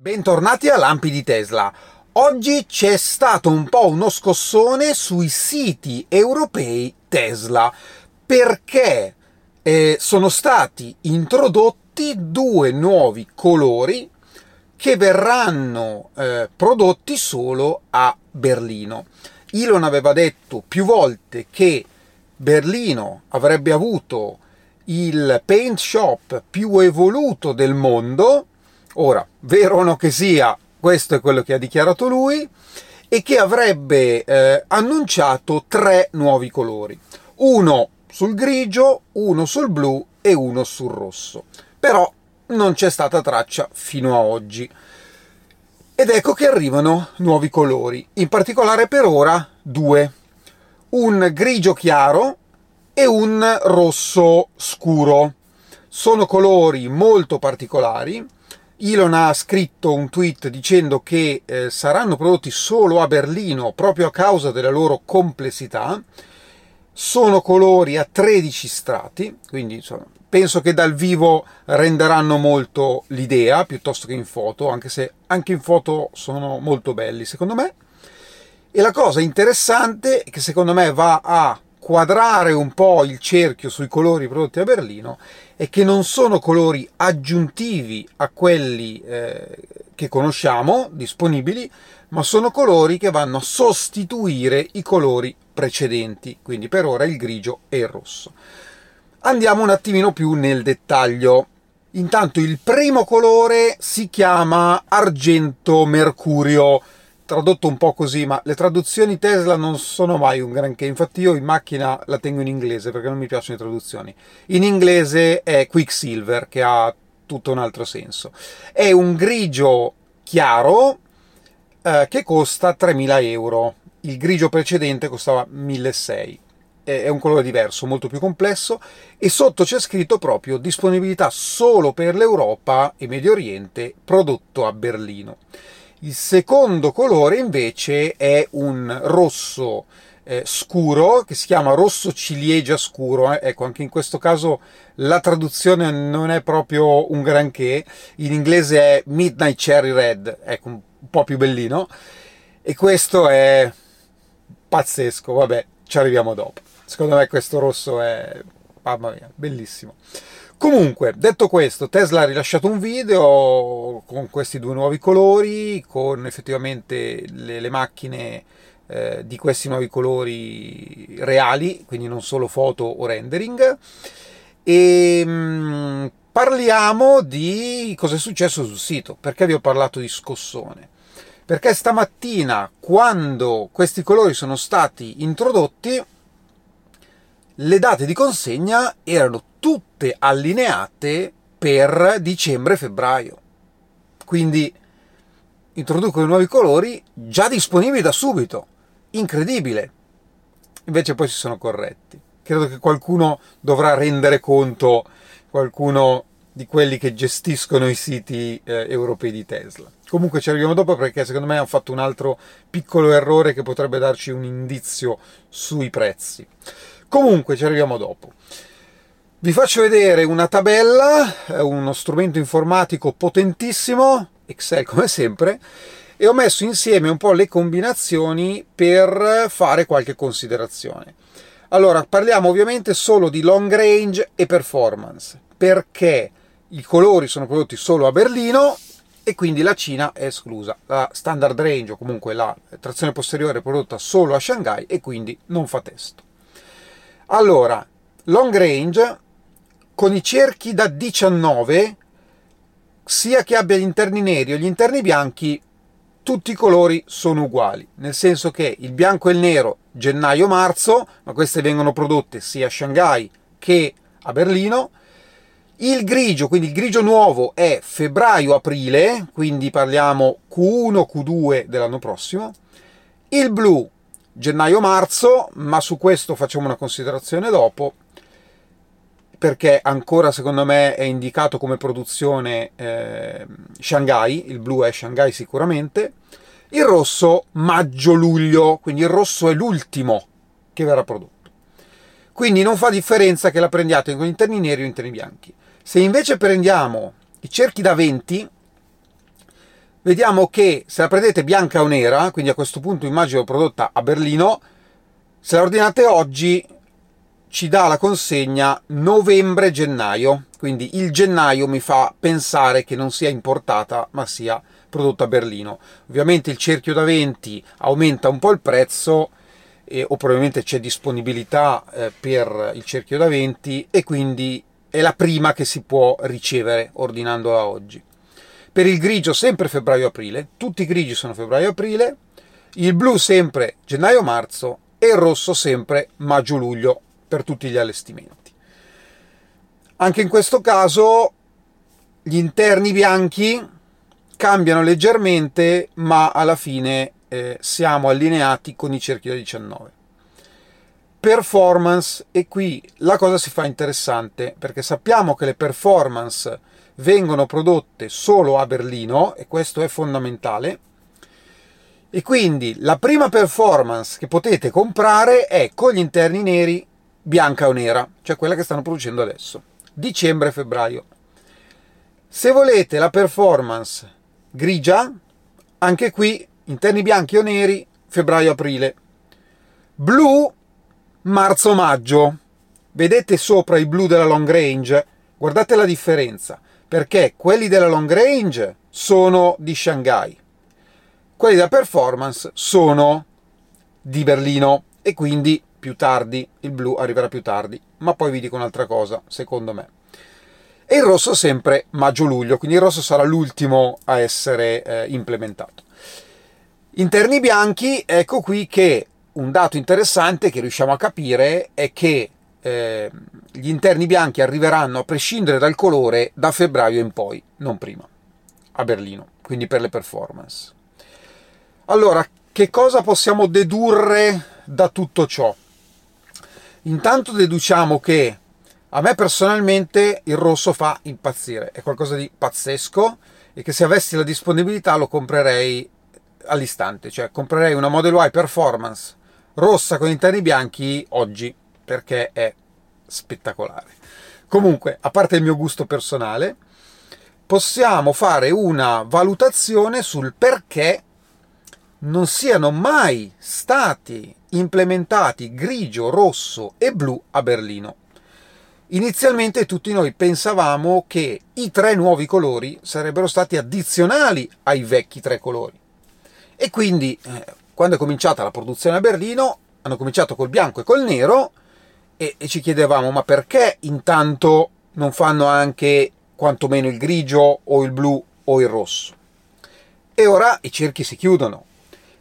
Bentornati a Lampi di Tesla. Oggi c'è stato un po' uno scossone sui siti europei Tesla perché eh, sono stati introdotti due nuovi colori che verranno eh, prodotti solo a Berlino. Elon aveva detto più volte che Berlino avrebbe avuto il paint shop più evoluto del mondo Ora, vero o no che sia, questo è quello che ha dichiarato lui e che avrebbe eh, annunciato tre nuovi colori. Uno sul grigio, uno sul blu e uno sul rosso. Però non c'è stata traccia fino a oggi. Ed ecco che arrivano nuovi colori, in particolare per ora due. Un grigio chiaro e un rosso scuro. Sono colori molto particolari Elon ha scritto un tweet dicendo che eh, saranno prodotti solo a Berlino proprio a causa della loro complessità. Sono colori a 13 strati, quindi insomma, penso che dal vivo renderanno molto l'idea piuttosto che in foto, anche se anche in foto sono molto belli secondo me. E la cosa interessante che secondo me va a quadrare un po' il cerchio sui colori prodotti a Berlino è che non sono colori aggiuntivi a quelli eh, che conosciamo disponibili, ma sono colori che vanno a sostituire i colori precedenti, quindi per ora il grigio e il rosso. Andiamo un attimino più nel dettaglio. Intanto il primo colore si chiama argento mercurio tradotto un po' così, ma le traduzioni Tesla non sono mai un granché. Infatti, io in macchina la tengo in inglese perché non mi piacciono le traduzioni. In inglese è Quicksilver, che ha tutto un altro senso. È un grigio chiaro eh, che costa 3.000 euro. Il grigio precedente costava 1.600 è un colore diverso, molto più complesso, e sotto c'è scritto proprio disponibilità solo per l'Europa e Medio Oriente, prodotto a Berlino. Il secondo colore invece è un rosso eh, scuro che si chiama rosso ciliegia scuro. Eh. Ecco, anche in questo caso la traduzione non è proprio un granché. In inglese è Midnight Cherry Red, ecco, un po' più bellino. E questo è pazzesco, vabbè, ci arriviamo dopo. Secondo me questo rosso è, mamma mia, bellissimo. Comunque, detto questo, Tesla ha rilasciato un video con questi due nuovi colori, con effettivamente le, le macchine eh, di questi nuovi colori reali, quindi non solo foto o rendering. E mh, mm, parliamo di cosa è successo sul sito. Perché vi ho parlato di scossone? Perché stamattina, quando questi colori sono stati introdotti, le date di consegna erano tutte allineate per dicembre-febbraio. Quindi introducono i nuovi colori già disponibili da subito. Incredibile. Invece poi si sono corretti. Credo che qualcuno dovrà rendere conto, qualcuno di quelli che gestiscono i siti eh, europei di Tesla. Comunque ci arriviamo dopo perché secondo me hanno fatto un altro piccolo errore che potrebbe darci un indizio sui prezzi. Comunque ci arriviamo dopo. Vi faccio vedere una tabella, uno strumento informatico potentissimo, Excel come sempre, e ho messo insieme un po' le combinazioni per fare qualche considerazione. Allora, parliamo ovviamente solo di long range e performance, perché i colori sono prodotti solo a Berlino e quindi la Cina è esclusa. La standard range o comunque la trazione posteriore è prodotta solo a Shanghai e quindi non fa testo. Allora, long range con i cerchi da 19, sia che abbia gli interni neri o gli interni bianchi, tutti i colori sono uguali, nel senso che il bianco e il nero gennaio-marzo, ma queste vengono prodotte sia a Shanghai che a Berlino, il grigio, quindi il grigio nuovo è febbraio-aprile, quindi parliamo Q1, Q2 dell'anno prossimo, il blu gennaio-marzo, ma su questo facciamo una considerazione dopo, perché ancora secondo me è indicato come produzione eh, Shanghai, il blu è Shanghai sicuramente, il rosso maggio-luglio, quindi il rosso è l'ultimo che verrà prodotto. Quindi non fa differenza che la prendiate con interni neri o interni bianchi. Se invece prendiamo i cerchi da 20, vediamo che se la prendete bianca o nera, quindi a questo punto immagino prodotta a Berlino, se la ordinate oggi ci dà la consegna novembre-gennaio, quindi il gennaio mi fa pensare che non sia importata ma sia prodotta a Berlino. Ovviamente il cerchio da 20 aumenta un po' il prezzo eh, o probabilmente c'è disponibilità eh, per il cerchio da 20 e quindi è la prima che si può ricevere ordinandola oggi. Per il grigio sempre febbraio-aprile, tutti i grigi sono febbraio-aprile, il blu sempre gennaio-marzo e il rosso sempre maggio-luglio per tutti gli allestimenti. Anche in questo caso gli interni bianchi cambiano leggermente, ma alla fine eh, siamo allineati con i cerchi da 19. Performance, e qui la cosa si fa interessante perché sappiamo che le performance vengono prodotte solo a Berlino e questo è fondamentale. E quindi la prima performance che potete comprare è con gli interni neri bianca o nera, cioè quella che stanno producendo adesso, dicembre-febbraio. Se volete la performance grigia, anche qui interni bianchi o neri, febbraio-aprile. Blu, marzo-maggio. Vedete sopra i blu della long range? Guardate la differenza, perché quelli della long range sono di Shanghai, quelli da performance sono di Berlino e quindi più tardi, il blu arriverà più tardi, ma poi vi dico un'altra cosa, secondo me. E il rosso sempre maggio-luglio, quindi il rosso sarà l'ultimo a essere eh, implementato. Interni bianchi, ecco qui che un dato interessante che riusciamo a capire è che eh, gli interni bianchi arriveranno a prescindere dal colore da febbraio in poi, non prima, a Berlino, quindi per le performance. Allora, che cosa possiamo dedurre da tutto ciò? Intanto deduciamo che a me personalmente il rosso fa impazzire, è qualcosa di pazzesco e che se avessi la disponibilità lo comprerei all'istante, cioè comprerei una Model Y Performance rossa con interni bianchi oggi perché è spettacolare. Comunque, a parte il mio gusto personale, possiamo fare una valutazione sul perché non siano mai stati implementati grigio, rosso e blu a Berlino. Inizialmente tutti noi pensavamo che i tre nuovi colori sarebbero stati addizionali ai vecchi tre colori. E quindi, eh, quando è cominciata la produzione a Berlino, hanno cominciato col bianco e col nero e, e ci chiedevamo ma perché intanto non fanno anche quantomeno il grigio o il blu o il rosso? E ora i cerchi si chiudono.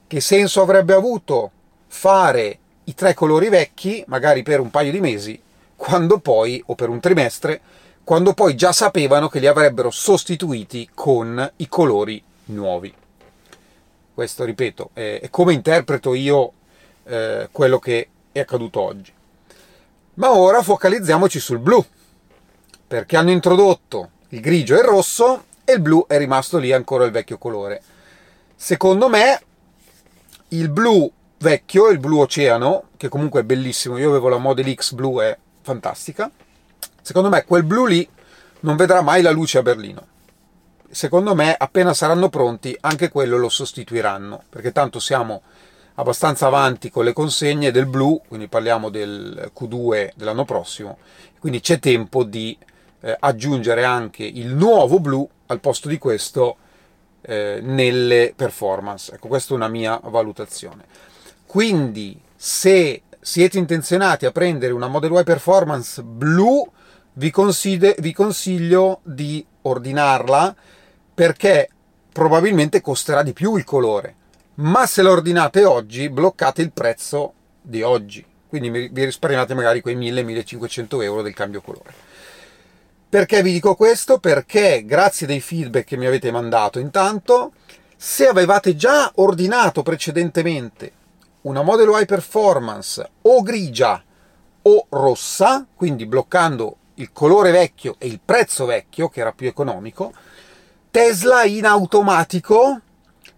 Che senso avrebbe avuto fare i tre colori vecchi, magari per un paio di mesi, quando poi, o per un trimestre, quando poi già sapevano che li avrebbero sostituiti con i colori nuovi. Questo, ripeto, è, come interpreto io eh, quello che è accaduto oggi. Ma ora focalizziamoci sul blu, perché hanno introdotto il grigio e il rosso e il blu è rimasto lì ancora il vecchio colore. Secondo me il blu vecchio, il blu oceano, che comunque è bellissimo, io avevo la Model X blu, è fantastica, secondo me quel blu lì non vedrà mai la luce a Berlino. Secondo me appena saranno pronti anche quello lo sostituiranno, perché tanto siamo abbastanza avanti con le consegne del blu, quindi parliamo del Q2 dell'anno prossimo, quindi c'è tempo di eh, aggiungere anche il nuovo blu al posto di questo eh, nelle performance. Ecco, questa è una mia valutazione. Quindi, se siete intenzionati a prendere una Model Y Performance blu, vi, consiglio, vi consiglio di ordinarla perché probabilmente costerà di più il colore. Ma se la ordinate oggi, bloccate il prezzo di oggi. Quindi vi risparmiate magari quei 1000-1500 euro del cambio colore. Perché vi dico questo? Perché grazie dei feedback che mi avete mandato intanto, se avevate già ordinato precedentemente una Model Y Performance o grigia o rossa, quindi bloccando il colore vecchio e il prezzo vecchio, che era più economico, Tesla in automatico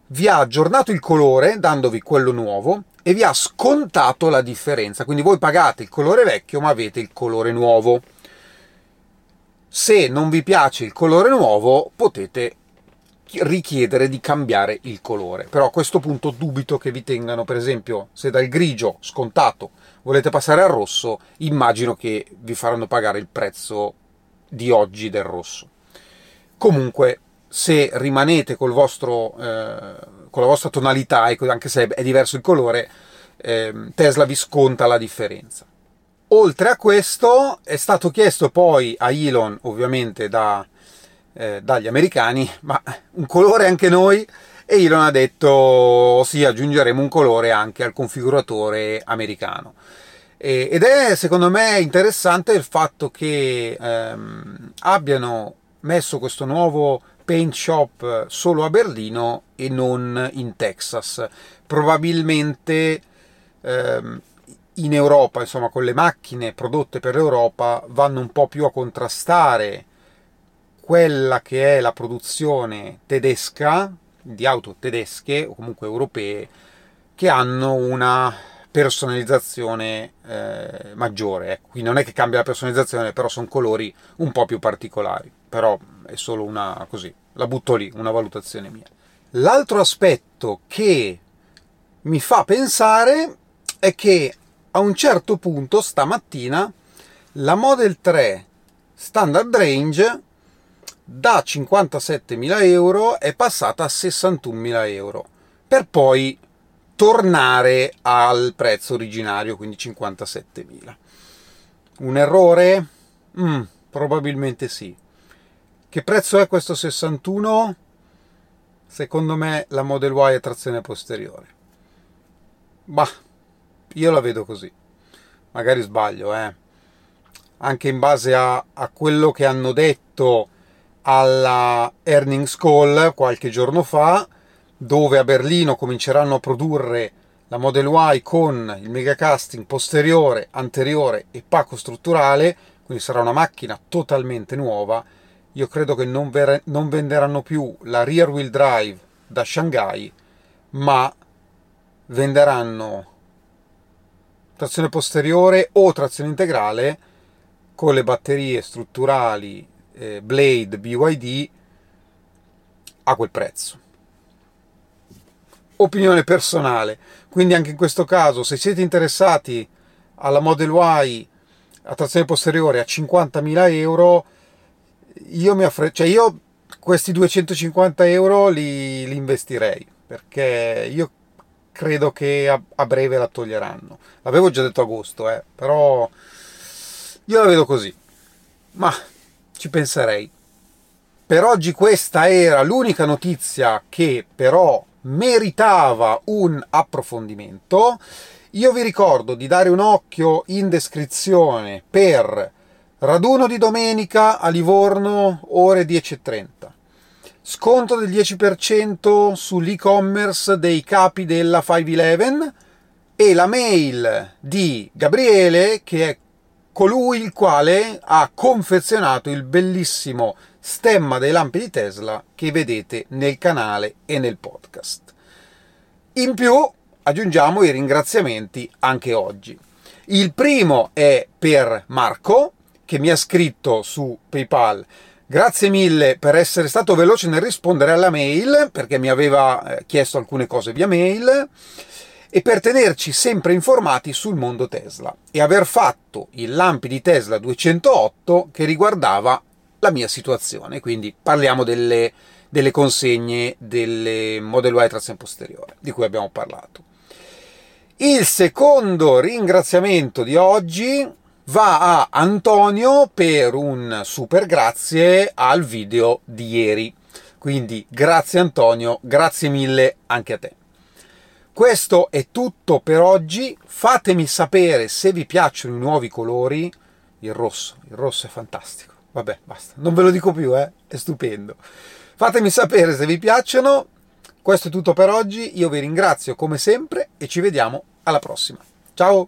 vi ha aggiornato il colore dandovi quello nuovo e vi ha scontato la differenza. Quindi voi pagate il colore vecchio ma avete il colore nuovo. Se non vi piace il colore nuovo potete richiedere di cambiare il colore. Però a questo punto dubito che vi tengano, per esempio, se dal grigio scontato volete passare al rosso, immagino che vi faranno pagare il prezzo di oggi del rosso. Comunque, se rimanete col vostro, eh, con la vostra tonalità, ecco, anche se è diverso il colore, eh, Tesla vi sconta la differenza. Oltre a questo è stato chiesto poi a Elon, ovviamente da, eh, dagli americani, ma un colore anche noi, e Elon ha detto sì, aggiungeremo un colore anche al configuratore americano. E, ed è secondo me interessante il fatto che ehm, abbiano messo questo nuovo paint shop solo a Berlino e non in Texas. Probabilmente ehm, in Europa, insomma, con le macchine prodotte per l'Europa, vanno un po' più a contrastare quella che è la produzione tedesca, di auto tedesche o comunque europee, che hanno una personalizzazione eh, maggiore. Ecco. Qui non è che cambia la personalizzazione, però sono colori un po' più particolari. Però è solo una così, la butto lì, una valutazione mia. L'altro aspetto che mi fa pensare è che a un certo punto stamattina la Model 3 Standard Range da 57.000 euro è passata a 61.000 euro per poi tornare al prezzo originario, quindi 57.000. Un errore? Mm, probabilmente sì. Che prezzo è questo 61? Secondo me la Model Y è trazione posteriore. Bah, io la vedo così. Magari sbaglio, eh. Anche in base a, a quello che hanno detto alla earnings call qualche giorno fa, dove a Berlino cominceranno a produrre la Model Y con il megacasting posteriore, anteriore e pacco strutturale, quindi sarà una macchina totalmente nuova. Io credo che non, ver- non venderanno più la rear wheel drive da Shanghai, ma venderanno trazione posteriore o trazione integrale con le batterie strutturali eh, Blade BYD a quel prezzo. Opinione personale, quindi anche in questo caso se siete interessati alla Model Y a trazione posteriore a 50.000 euro, io mi affre- cioè io questi 250 euro li, li investirei perché io credo che a, a, breve la toglieranno. L'avevo già detto agosto, eh, però io la vedo così. Ma ci penserei. Per oggi questa era l'unica notizia che però meritava un approfondimento. Io vi ricordo di dare un occhio in descrizione per raduno di domenica a Livorno ore 10.30 sconto del 10% sull'e-commerce dei capi della 511 e la mail di Gabriele che è colui il quale ha confezionato il bellissimo stemma dei lampi di Tesla che vedete nel canale e nel podcast. In più aggiungiamo i ringraziamenti anche oggi. Il primo è per Marco che mi ha scritto su PayPal Grazie mille per essere stato veloce nel rispondere alla mail, perché mi aveva eh, chiesto alcune cose via mail, e per tenerci sempre informati sul mondo Tesla e aver fatto il lampi di Tesla 208 che riguardava la mia situazione. Quindi parliamo delle, delle consegne delle Model Y trazione posteriore, di cui abbiamo parlato. Il secondo ringraziamento di oggi va a Antonio per un super grazie al video di ieri. Quindi grazie Antonio, grazie mille anche a te. Questo è tutto per oggi. Fatemi sapere se vi piacciono i nuovi colori. Il rosso, il rosso è fantastico. Vabbè, basta, non ve lo dico più, eh? È stupendo. Fatemi sapere se vi piacciono. Questo è tutto per oggi. Io vi ringrazio come sempre e ci vediamo alla prossima. Ciao!